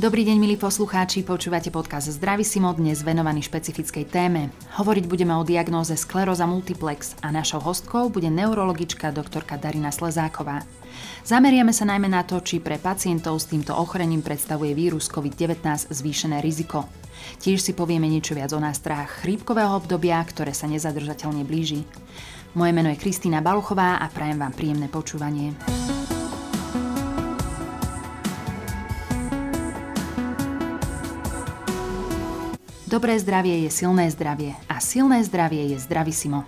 Dobrý deň, milí poslucháči, počúvate podcast Zdravisimo, dnes venovaný špecifickej téme. Hovoriť budeme o diagnóze skleróza multiplex a našou hostkou bude neurologička doktorka Darina Slezáková. Zameriame sa najmä na to, či pre pacientov s týmto ochorením predstavuje vírus COVID-19 zvýšené riziko. Tiež si povieme niečo viac o nástrách chrípkového obdobia, ktoré sa nezadržateľne blíži. Moje meno je Kristýna Baluchová a prajem vám príjemné počúvanie. Dobré zdravie je silné zdravie a silné zdravie je zdravisimo.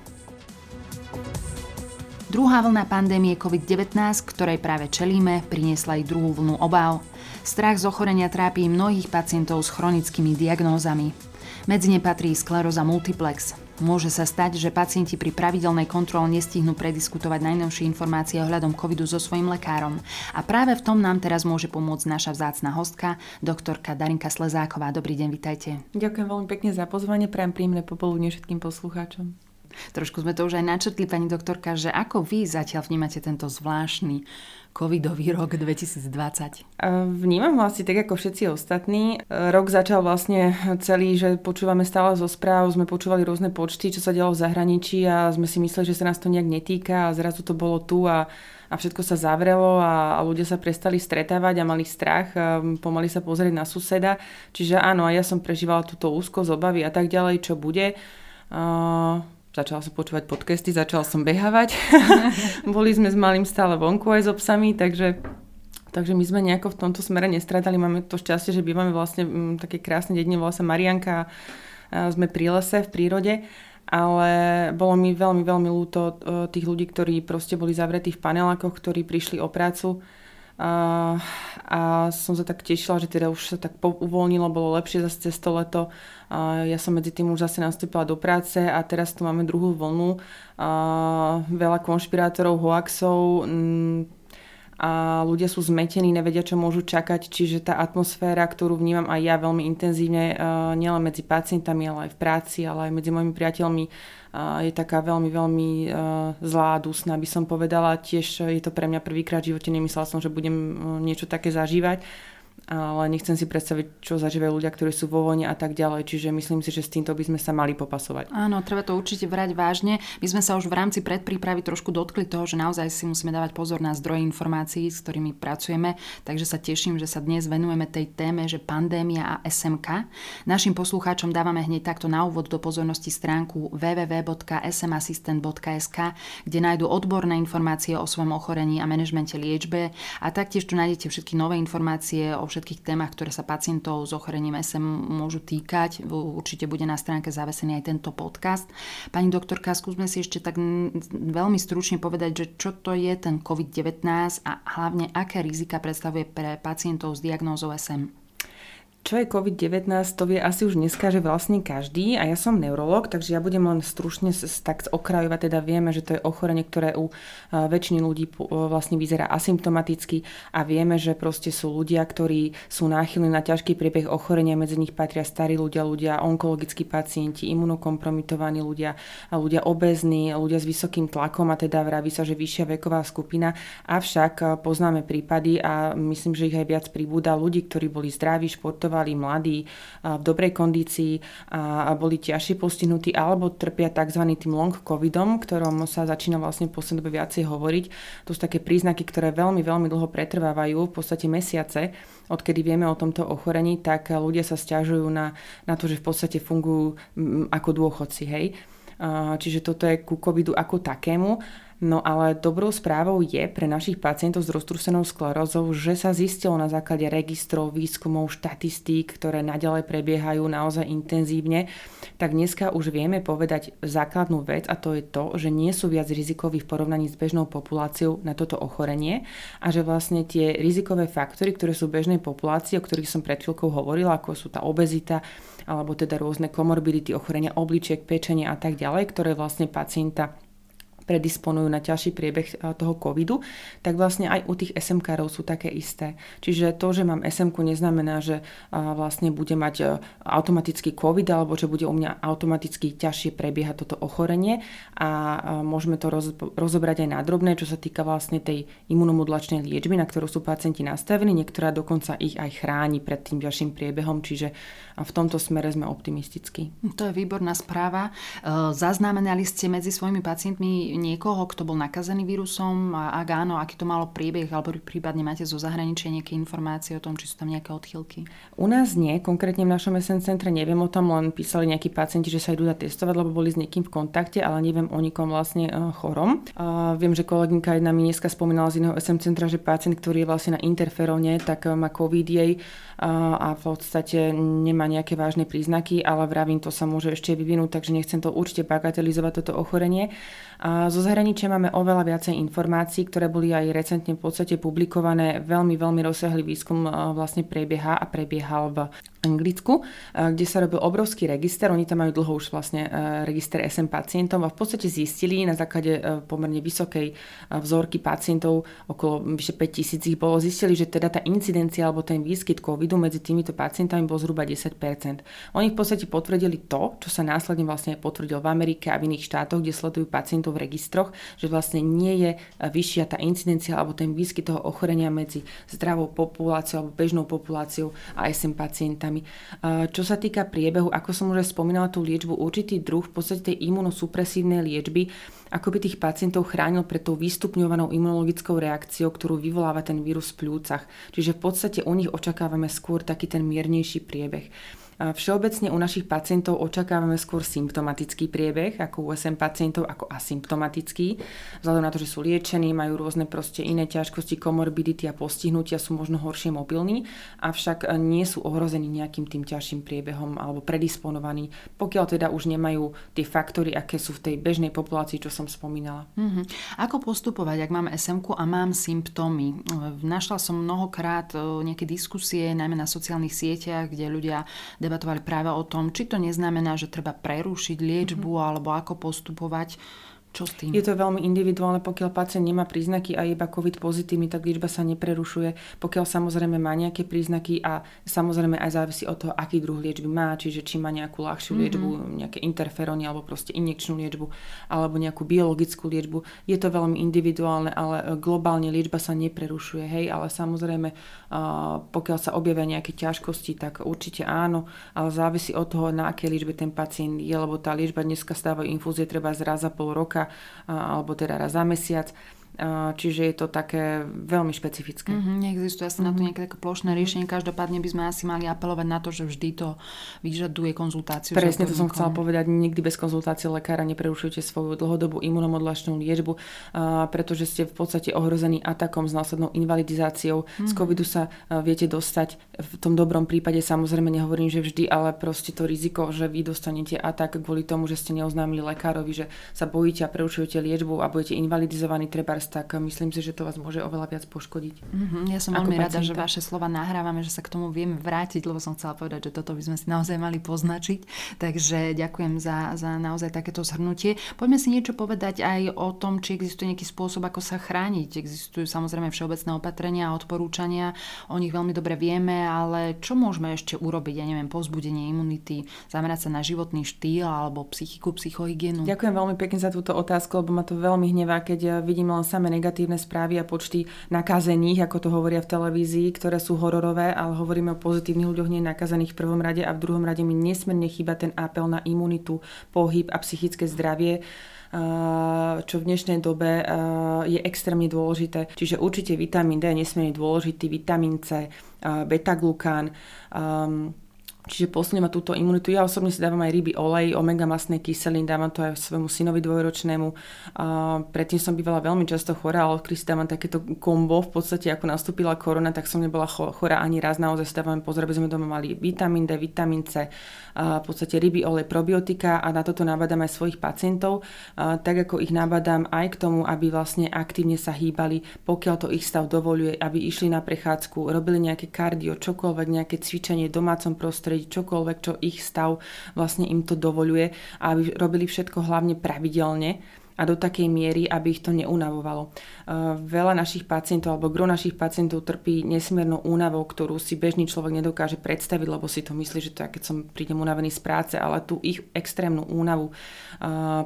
Druhá vlna pandémie COVID-19, ktorej práve čelíme, priniesla i druhú vlnu obáv. Strach z ochorenia trápi mnohých pacientov s chronickými diagnózami. Medzi ne patrí skleróza multiplex, Môže sa stať, že pacienti pri pravidelnej kontrole nestihnú prediskutovať najnovšie informácie ohľadom covidu so svojím lekárom. A práve v tom nám teraz môže pomôcť naša vzácna hostka, doktorka Darinka Slezáková. Dobrý deň, vitajte. Ďakujem veľmi pekne za pozvanie, prajem príjemné popoludne všetkým poslucháčom. Trošku sme to už aj načrtli, pani doktorka, že ako vy zatiaľ vnímate tento zvláštny covidový rok 2020? Vnímam ho asi tak ako všetci ostatní. Rok začal vlastne celý, že počúvame stále zo správ, sme počúvali rôzne počty, čo sa dialo v zahraničí a sme si mysleli, že sa nás to nejak netýka a zrazu to bolo tu a a všetko sa zavrelo a, a ľudia sa prestali stretávať a mali strach, a pomaly sa pozrieť na suseda. Čiže áno, a ja som prežívala túto úzkosť, obavy a tak ďalej, čo bude. Uh, začala som počúvať podcasty, začala som behávať. Boli sme s malým stále vonku aj s obsami, takže, takže my sme nejako v tomto smere nestradali. Máme to šťastie, že bývame vlastne v také krásne dedine, volá sa Marianka a sme pri lese, v prírode. Ale bolo mi veľmi, veľmi ľúto e, tých ľudí, ktorí proste boli zavretí v panelákoch, ktorí prišli o prácu a, a som sa tak tešila, že teda už sa tak uvoľnilo, bolo lepšie zase cez to leto. A ja som medzi tým už zase nastúpila do práce a teraz tu máme druhú vlnu. A veľa konšpirátorov, hoaxov mm, a ľudia sú zmetení, nevedia, čo môžu čakať, čiže tá atmosféra, ktorú vnímam aj ja veľmi intenzívne, nielen medzi pacientami, ale aj v práci, ale aj medzi mojimi priateľmi, je taká veľmi, veľmi zlá, dusná, by som povedala. Tiež je to pre mňa prvýkrát v živote, nemyslela som, že budem niečo také zažívať ale nechcem si predstaviť, čo zažívajú ľudia, ktorí sú vo vojne a tak ďalej. Čiže myslím si, že s týmto by sme sa mali popasovať. Áno, treba to určite brať vážne. My sme sa už v rámci predprípravy trošku dotkli toho, že naozaj si musíme dávať pozor na zdroje informácií, s ktorými pracujeme. Takže sa teším, že sa dnes venujeme tej téme, že pandémia a SMK. Našim poslucháčom dávame hneď takto na úvod do pozornosti stránku www.smassistent.sk, kde nájdú odborné informácie o svojom ochorení a manažmente liečbe a taktiež tu nájdete všetky nové informácie o všetkých témach, ktoré sa pacientov s ochorením SM môžu týkať. Určite bude na stránke zavesený aj tento podcast. Pani doktorka, skúsme si ešte tak veľmi stručne povedať, že čo to je ten COVID-19 a hlavne aké rizika predstavuje pre pacientov s diagnózou SM. Čo je COVID-19, to vie asi už dneska, že vlastne každý a ja som neurolog, takže ja budem len stručne tak okrajovať, teda vieme, že to je ochorenie, ktoré u väčšiny ľudí vlastne vyzerá asymptomaticky a vieme, že proste sú ľudia, ktorí sú náchylní na ťažký priebeh ochorenia, medzi nich patria starí ľudia, ľudia onkologickí pacienti, imunokompromitovaní ľudia, ľudia obezní, ľudia s vysokým tlakom a teda vraví sa, že vyššia veková skupina, avšak poznáme prípady a myslím, že ich aj viac pribúda ľudí, ktorí boli zdraví, športoví, športovali mladí v dobrej kondícii a boli ťažšie postihnutí alebo trpia tzv. tým long covidom, ktorom sa začína vlastne v poslednej dobe viacej hovoriť. To sú také príznaky, ktoré veľmi, veľmi dlho pretrvávajú, v podstate mesiace, odkedy vieme o tomto ochorení, tak ľudia sa stiažujú na, na to, že v podstate fungujú ako dôchodci. Hej? Čiže toto je ku covidu ako takému. No ale dobrou správou je pre našich pacientov s roztrúsenou sklerózou, že sa zistilo na základe registrov, výskumov, štatistík, ktoré naďalej prebiehajú naozaj intenzívne, tak dneska už vieme povedať základnú vec a to je to, že nie sú viac rizikoví v porovnaní s bežnou populáciou na toto ochorenie a že vlastne tie rizikové faktory, ktoré sú bežnej populácii, o ktorých som pred chvíľkou hovorila, ako sú tá obezita, alebo teda rôzne komorbidity, ochorenia obličiek, pečenia a tak ďalej, ktoré vlastne pacienta predisponujú na ťažší priebeh toho covidu, tak vlastne aj u tých SMK sú také isté. Čiže to, že mám SMK neznamená, že vlastne bude mať automatický covid alebo že bude u mňa automaticky ťažšie prebiehať toto ochorenie a môžeme to roz, rozobrať aj na drobné, čo sa týka vlastne tej imunomodulačnej liečby, na ktorú sú pacienti nastavení, niektorá dokonca ich aj chráni pred tým ďalším priebehom, čiže v tomto smere sme optimistickí. To je výborná správa. Zaznamenali ste medzi svojimi pacientmi niekoho, kto bol nakazený vírusom a ak áno, aký to malo priebeh alebo prípadne máte zo zahraničia nejaké informácie o tom, či sú tam nejaké odchylky? U nás nie, konkrétne v našom SN centre neviem o tom, len písali nejakí pacienti, že sa idú testovať, lebo boli s niekým v kontakte, ale neviem o nikom vlastne e, chorom. A viem, že kolegynka jedna mi dneska spomínala z iného SM centra, že pacient, ktorý je vlastne na interferóne, tak e, má COVID jej a v podstate nemá nejaké vážne príznaky, ale vravím, to sa môže ešte vyvinúť, takže nechcem to určite bagatelizovať, toto ochorenie. A zo zahraničia máme oveľa viacej informácií, ktoré boli aj recentne v podstate publikované. Veľmi, veľmi rozsiahly výskum vlastne prebieha a prebiehal v Anglicku, kde sa robil obrovský register. Oni tam majú dlho už vlastne register SM pacientov a v podstate zistili na základe pomerne vysokej vzorky pacientov, okolo vyše 5 tisíc ich bolo, zistili, že teda tá incidencia alebo ten výskyt covidu medzi týmito pacientami bol zhruba 10%. Oni v podstate potvrdili to, čo sa následne vlastne potvrdil v Amerike a v iných štátoch, kde sledujú pacientov v registroch, že vlastne nie je vyššia tá incidencia alebo ten výskyt toho ochorenia medzi zdravou populáciou alebo bežnou populáciou a SM pacientami problémami. Čo sa týka priebehu, ako som už spomínala tú liečbu, určitý druh v podstate tej imunosupresívnej liečby, ako by tých pacientov chránil pred tou výstupňovanou imunologickou reakciou, ktorú vyvoláva ten vírus v plúcach. Čiže v podstate u nich očakávame skôr taký ten miernejší priebeh. Všeobecne u našich pacientov očakávame skôr symptomatický priebeh, ako u SM pacientov, ako asymptomatický. Vzhľadom na to, že sú liečení, majú rôzne proste iné ťažkosti, komorbidity a postihnutia, sú možno horšie mobilní, avšak nie sú ohrození nejakým tým ťažším priebehom alebo predisponovaní, pokiaľ teda už nemajú tie faktory, aké sú v tej bežnej populácii, čo som spomínala. Mm-hmm. Ako postupovať, ak mám sm a mám symptómy? Našla som mnohokrát e, nejaké diskusie, najmä na sociálnych sieťach, kde ľudia debatovali práve o tom, či to neznamená, že treba prerušiť liečbu mm-hmm. alebo ako postupovať čo s tým? Je to veľmi individuálne, pokiaľ pacient nemá príznaky a je iba COVID pozitívny, tak liečba sa neprerušuje. Pokiaľ samozrejme má nejaké príznaky a samozrejme aj závisí od toho, aký druh liečby má, čiže či má nejakú ľahšiu mm-hmm. liečbu, nejaké interferóny alebo proste injekčnú liečbu alebo nejakú biologickú liečbu. Je to veľmi individuálne, ale e, globálne liečba sa neprerušuje, hej, ale samozrejme pokiaľ sa objavia nejaké ťažkosti, tak určite áno, ale závisí od toho, na aké liečbe ten pacient je, lebo tá liečba dneska stávajú infúzie treba raz za pol roka alebo teda raz za mesiac Čiže je to také veľmi špecifické. Mm-hmm, neexistuje asi mm-hmm. na to mhm. nejaké také plošné riešenie. Každopádne by sme asi mali apelovať na to, že vždy to vyžaduje konzultáciu. Presne to som chcela povedať. Nikdy bez konzultácie lekára neprerušujte svoju dlhodobú imunomodulačnú liečbu, pretože ste v podstate ohrození atakom s následnou invalidizáciou. Mm-hmm. Z covidu sa viete dostať v tom dobrom prípade, samozrejme nehovorím, že vždy, ale proste to riziko, že vy dostanete atak kvôli tomu, že ste neoznámili lekárovi, že sa bojíte a prerušujete liečbu a budete invalidizovaní, treba tak myslím si, že to vás môže oveľa viac poškodiť. Mm-hmm, ja som veľmi rada, že vaše slova nahrávame, že sa k tomu vieme vrátiť, lebo som chcela povedať, že toto by sme si naozaj mali poznačiť. Takže ďakujem za, za naozaj takéto zhrnutie. Poďme si niečo povedať aj o tom, či existuje nejaký spôsob, ako sa chrániť. Existujú samozrejme všeobecné opatrenia a odporúčania, o nich veľmi dobre vieme, ale čo môžeme ešte urobiť? Ja neviem, pozbudenie imunity, zamerať sa na životný štýl alebo psychiku, psychohygienu. Ďakujem veľmi pekne za túto otázku, lebo ma to veľmi hnevá, keď ja vidím len samé negatívne správy a počty nakazených, ako to hovoria v televízii, ktoré sú hororové, ale hovoríme o pozitívnych ľuďoch nie nakazených v prvom rade a v druhom rade mi nesmierne chýba ten apel na imunitu, pohyb a psychické zdravie čo v dnešnej dobe je extrémne dôležité. Čiže určite vitamín D je nesmierne dôležitý, vitamín C, beta-glukán, Čiže posunie túto imunitu. Ja osobne si dávam aj ryby olej, omega masné kyseliny, dávam to aj svojmu synovi dvojročnému. A predtým som bývala veľmi často chorá, ale keď si dávam takéto kombo, v podstate ako nastúpila korona, tak som nebola chorá ani raz. Naozaj si dávam pozor, aby sme doma mali vitamín D, vitamín C, a v podstate ryby, olej, probiotika a na toto nabádam aj svojich pacientov, a tak ako ich nabádam aj k tomu, aby vlastne aktívne sa hýbali, pokiaľ to ich stav dovoluje, aby išli na prechádzku, robili nejaké kardio, čokoľvek, nejaké cvičenie v domácom prostredí prostredí, čokoľvek, čo ich stav vlastne im to dovoluje a aby robili všetko hlavne pravidelne a do takej miery, aby ich to neunavovalo. Veľa našich pacientov alebo gro našich pacientov trpí nesmiernou únavou, ktorú si bežný človek nedokáže predstaviť, lebo si to myslí, že to je, keď som prídem unavený z práce, ale tú ich extrémnu únavu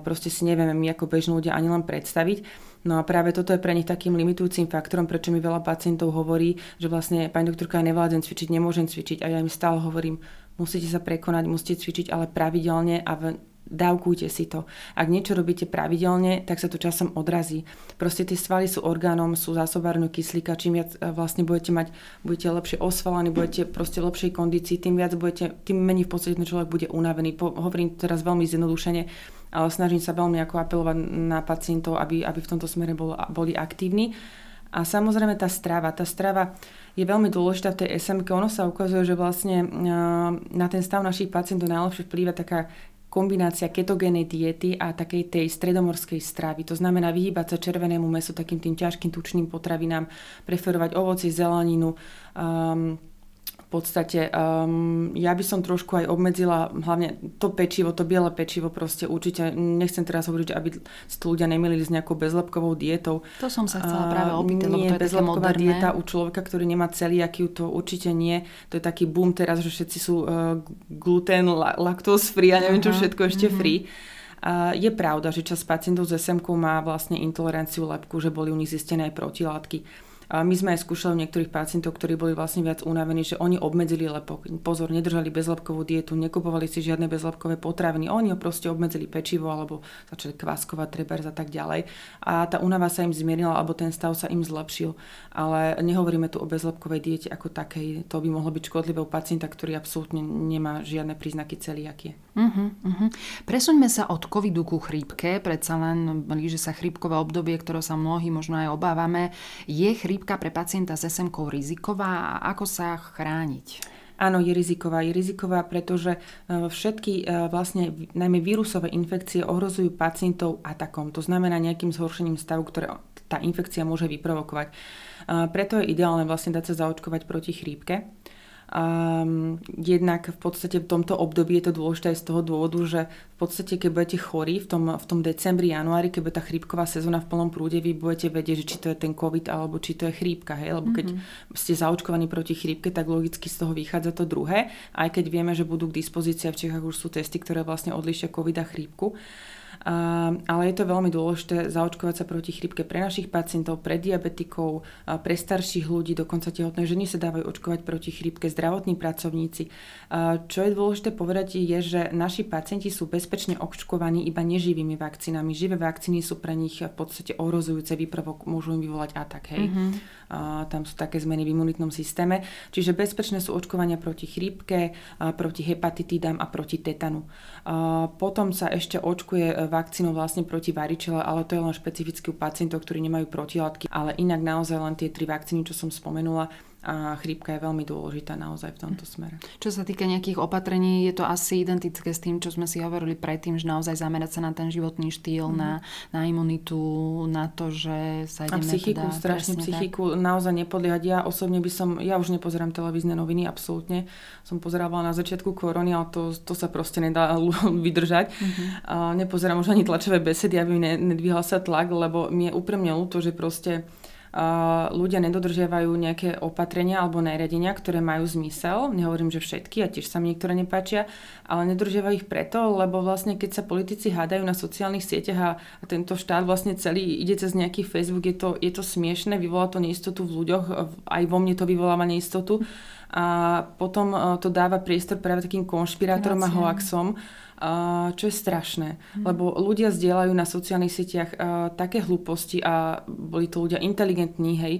proste si nevieme my ako bežní ľudia ani len predstaviť. No a práve toto je pre nich takým limitujúcim faktorom, prečo mi veľa pacientov hovorí, že vlastne pani doktorka, ja nevládzem cvičiť, nemôžem cvičiť a ja im stále hovorím, musíte sa prekonať, musíte cvičiť, ale pravidelne a v dávkujte si to. Ak niečo robíte pravidelne, tak sa to časom odrazí. Proste tie svaly sú orgánom, sú zásobárnu kyslíka, čím viac e, vlastne budete mať, budete lepšie osvalaní, budete proste lepšej kondícii, tým viac budete, tým menej v podstate ten človek bude unavený. Po, hovorím teraz veľmi zjednodušene, ale snažím sa veľmi ako apelovať na pacientov, aby, aby v tomto smere bol, boli aktívni. A samozrejme tá strava. Tá strava je veľmi dôležitá v tej SMK. Ono sa ukazuje, že vlastne na ten stav našich pacientov najlepšie vplýva taká kombinácia ketogénej diety a takej tej stredomorskej stravy. To znamená vyhýbať sa červenému mesu, takým tým ťažkým tučným potravinám, preferovať ovoci, zeleninu, um, v podstate um, ja by som trošku aj obmedzila hlavne to pečivo, to biele pečivo proste určite, nechcem teraz hovoriť, aby si to ľudia nemilili s nejakou bezlepkovou dietou. To som sa chcela práve opýtať, lebo to je bezlepková dieta u človeka, ktorý nemá celiakiu, to určite nie. To je taký boom teraz, že všetci sú uh, gluten, lactose free a neviem čo všetko ešte uh-huh. free. Uh, je pravda, že čas pacientov s SMK má vlastne intoleranciu lepku, že boli u nich zistené aj protilátky. A my sme aj skúšali u niektorých pacientov, ktorí boli vlastne viac unavení, že oni obmedzili lepok. Pozor, nedržali bezlepkovú dietu, nekupovali si žiadne bezlepkové potraviny. Oni ho proste obmedzili pečivo alebo začali kváskovať trebers a tak ďalej. A tá únava sa im zmiernila alebo ten stav sa im zlepšil. Ale nehovoríme tu o bezlepkovej diete ako takej. To by mohlo byť škodlivé u pacienta, ktorý absolútne nemá žiadne príznaky celiakie. Uh-huh, uh-huh. Presuňme sa od covidu ku chrípke, predsa len blíže sa chrípkové obdobie, ktoré sa mnohí možno aj obávame. Je chrípka pre pacienta s sm riziková a ako sa chrániť? Áno, je riziková. Je riziková, pretože e, všetky e, vlastne najmä vírusové infekcie ohrozujú pacientov atakom. To znamená nejakým zhoršením stavu, ktoré tá infekcia môže vyprovokovať. E, preto je ideálne vlastne dať sa zaočkovať proti chrípke. Um, jednak v podstate v tomto období je to dôležité aj z toho dôvodu, že v podstate keď budete chorí v tom, v tom decembri, januári, keď bude tá chrípková sezóna v plnom prúde, vy budete vedieť, že či to je ten COVID alebo či to je chrípka. Hej? Lebo keď mm-hmm. ste zaočkovaní proti chrípke, tak logicky z toho vychádza to druhé, aj keď vieme, že budú k dispozícii v Čechách už sú testy, ktoré vlastne odlišia COVID a chrípku ale je to veľmi dôležité zaočkovať sa proti chrypke pre našich pacientov, pre diabetikov, pre starších ľudí, dokonca tehotné ženy sa dávajú očkovať proti chrypke, zdravotní pracovníci. Čo je dôležité povedať je, že naši pacienti sú bezpečne očkovaní iba neživými vakcínami. Živé vakcíny sú pre nich v podstate ohrozujúce, výpravok môžu im vyvolať atak. Hej. Mm-hmm. Tam sú také zmeny v imunitnom systéme. Čiže bezpečné sú očkovania proti chrípke, proti hepatitídam a proti tetanu. Potom sa ešte očkuje vakcínou vlastne proti varičele, ale to je len špecificky u pacientov, ktorí nemajú protilátky, ale inak naozaj len tie tri vakcíny, čo som spomenula, a chrípka je veľmi dôležitá naozaj v tomto smere. Čo sa týka nejakých opatrení, je to asi identické s tým, čo sme si hovorili predtým, že naozaj zamerať sa na ten životný štýl, mm. na, na imunitu, na to, že sa ideme A psychiku, teda, strašne psychiku, tak. naozaj nepodliehať. Ja osobne by som, ja už nepozerám televízne noviny, absolútne. Som pozerávala na začiatku korony, ale to, to sa proste nedá vydržať. Mm-hmm. A nepozerám už ani tlačové besedy, aby mi nedvíhal sa tlak, lebo mi je úprimne ľúto, že proste ľudia nedodržiavajú nejaké opatrenia alebo nariadenia, ktoré majú zmysel. Nehovorím, že všetky, a tiež sa mi niektoré nepáčia, ale nedodržiavajú ich preto, lebo vlastne keď sa politici hádajú na sociálnych sieťach a, tento štát vlastne celý ide cez nejaký Facebook, je to, je to smiešne, vyvolá to neistotu v ľuďoch, aj vo mne to vyvoláva neistotu. A potom to dáva priestor práve takým konšpirátorom a hoaxom, čo je strašné, mm. lebo ľudia zdieľajú na sociálnych sieťach také hlúposti a boli to ľudia inteligentní, hej,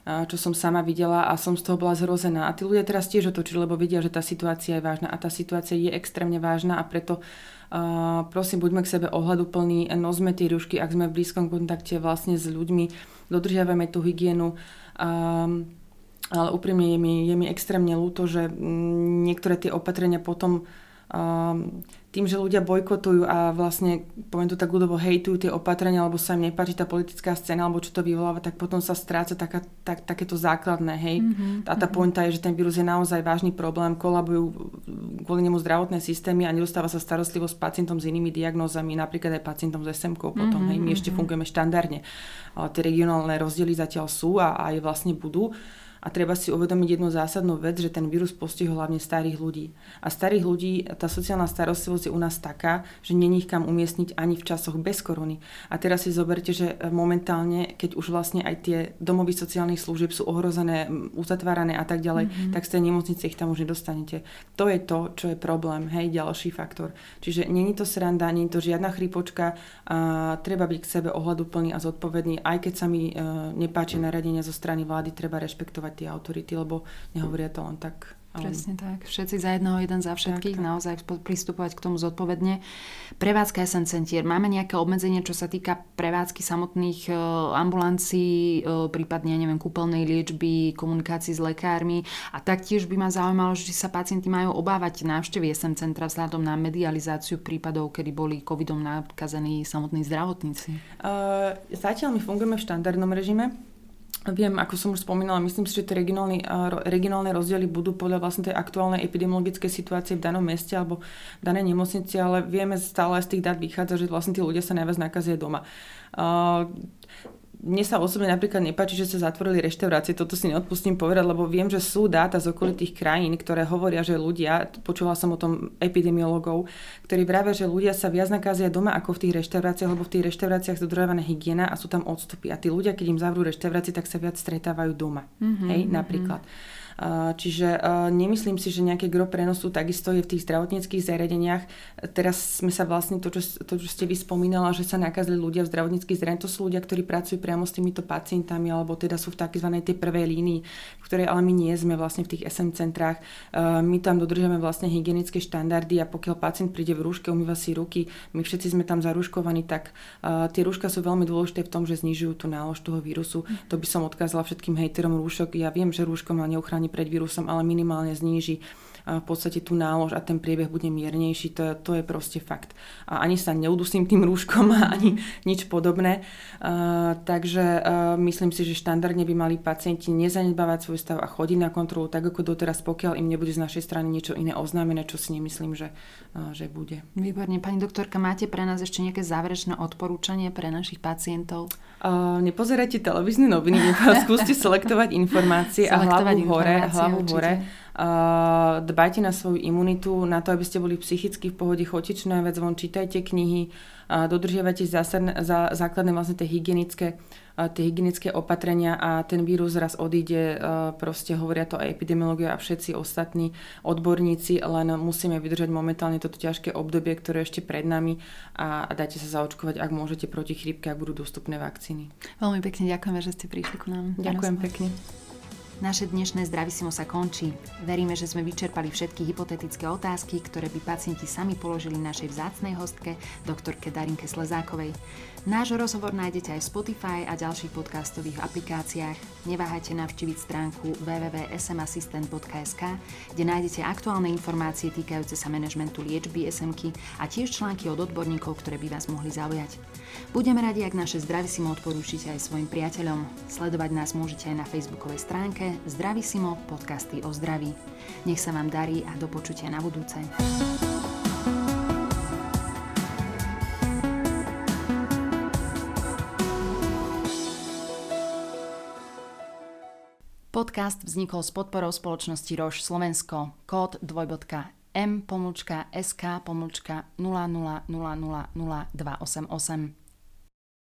čo som sama videla a som z toho bola zrozená. A tí ľudia teraz tiež otočili, lebo vedia, že tá situácia je vážna a tá situácia je extrémne vážna a preto uh, prosím, buďme k sebe ohľaduplní, nosme tie rušky, ak sme v blízkom kontakte vlastne s ľuďmi, dodržiavame tú hygienu. Um, ale úprimne je mi, je mi extrémne ľúto, že niektoré tie opatrenia potom um, tým, že ľudia bojkotujú a vlastne, poviem to tak ľudovo, hejtujú tie opatrenia, alebo sa im nepáči tá politická scéna, alebo čo to vyvoláva, tak potom sa stráca taká, tak, takéto základné, hej. Mm-hmm. A tá pointa je, že ten vírus je naozaj vážny problém, kolabujú kvôli nemu zdravotné systémy a nedostáva sa starostlivosť s pacientom s inými diagnózami, napríklad aj pacientom s SMK potom, mm-hmm. hej. My ešte mhm. fungujeme štandardne. Ale tie regionálne rozdiely zatiaľ sú a aj vlastne budú. A treba si uvedomiť jednu zásadnú vec, že ten vírus postihol hlavne starých ľudí. A starých ľudí, tá sociálna starostlivosť je u nás taká, že není ich kam umiestniť ani v časoch bez korony. A teraz si zoberte, že momentálne, keď už vlastne aj tie domovy sociálnych služieb sú ohrozené, uzatvárané a tak ďalej, mm-hmm. tak z tej nemocnice ich tam už nedostanete. To je to, čo je problém, hej, ďalší faktor. Čiže není to sranda, není to žiadna chrípočka, a treba byť k sebe ohľaduplný a zodpovedný, aj keď sa mi e, nepáči naradenia zo strany vlády, treba rešpektovať tie autority, lebo nehovoria to len tak Presne tak. Všetci za jedného, jeden za všetkých. Tak, tak. Naozaj pristupovať k tomu zodpovedne. Prevádzka SN centier. Máme nejaké obmedzenie, čo sa týka prevádzky samotných e, ambulancií, e, prípadne, neviem, kúpeľnej liečby, komunikácií s lekármi. A taktiež by ma zaujímalo, že sa pacienti majú obávať návštevy SN centra vzhľadom na medializáciu prípadov, kedy boli covidom nakazení samotní zdravotníci. Uh, zatiaľ my fungujeme v štandardnom režime Viem, ako som už spomínala, myslím si, že tie regionálne, regionálne rozdiely budú podľa vlastne tej aktuálnej epidemiologickej situácie v danom meste alebo danej nemocnici, ale vieme stále z tých dát vychádza, že vlastne tí ľudia sa najviac nakazia doma. Uh, mne sa osobne napríklad nepáči, že sa zatvorili reštaurácie, toto si neodpustím povedať, lebo viem, že sú dáta z okolitých krajín, ktoré hovoria, že ľudia, počula som o tom epidemiologov, ktorí vravia, že ľudia sa viac nakazia doma ako v tých reštauráciách, lebo v tých reštauráciách dodržiavaná hygiena a sú tam odstupy. A tí ľudia, keď im zavrú reštaurácie, tak sa viac stretávajú doma. Mm-hmm, Hej, napríklad. Mm-hmm. Čiže nemyslím si, že nejaké gro prenosu takisto je v tých zdravotníckých zariadeniach. Teraz sme sa vlastne, to čo, to, čo ste vy spomínala, že sa nakazili ľudia v zdravotníckých zariadeniach, to sú ľudia, ktorí pracujú priamo s týmito pacientami, alebo teda sú v tzv. tej prvej línii, v ktorej ale my nie sme vlastne v tých SM centrách. My tam dodržujeme vlastne hygienické štandardy a pokiaľ pacient príde v rúške, umýva si ruky, my všetci sme tam zaruškovaní, tak tie rúška sú veľmi dôležité v tom, že znižujú tú nálož toho vírusu. To by som odkázala všetkým hejterom rúšok. Ja viem, že rúško ma neuchráni pred vírusom, ale minimálne zníži v podstate tú nálož a ten priebeh bude miernejší, to, to je proste fakt. A ani sa neudusím tým rúškom ani nič podobné. Takže myslím si, že štandardne by mali pacienti nezanedbávať svoj stav a chodiť na kontrolu tak ako doteraz, pokiaľ im nebude z našej strany niečo iné oznámené, čo si nemyslím, že, že bude. Výborne. Pani doktorka, máte pre nás ešte nejaké záverečné odporúčanie pre našich pacientov? Uh, nepozerajte televízne noviny, skúste selektovať informácie selektovať a hlavu hore, hlavu určite. hore dbajte na svoju imunitu, na to, aby ste boli psychicky v pohode, choďte čo najviac von, čítajte knihy, dodržiavate zásadne, za, základné vlastne tie hygienické, tie hygienické opatrenia a ten vírus raz odíde, proste hovoria to aj epidemiológia a všetci ostatní odborníci, len musíme vydržať momentálne toto ťažké obdobie, ktoré je ešte pred nami a, a dajte sa zaočkovať, ak môžete proti chrípke, ak budú dostupné vakcíny. Veľmi pekne ďakujeme, že ste prišli ku nám. Ďakujem pekne. Naše dnešné Zdravisimo sa končí. Veríme, že sme vyčerpali všetky hypotetické otázky, ktoré by pacienti sami položili našej vzácnej hostke, doktorke Darinke Slezákovej. Náš rozhovor nájdete aj v Spotify a ďalších podcastových aplikáciách. Neváhajte navštíviť stránku www.smassistent.sk, kde nájdete aktuálne informácie týkajúce sa manažmentu liečby SMky a tiež články od odborníkov, ktoré by vás mohli zaujať. Budeme radi, ak naše Zdravisimo odporúčite aj svojim priateľom. Sledovať nás môžete aj na facebookovej stránke Zdravisimo podcasty o zdraví. Nech sa vám darí a do počutia na budúce. Podcast vznikol s podporou spoločnosti Roš Slovensko. Kód dvojbodka m sk pomlčka 00000288.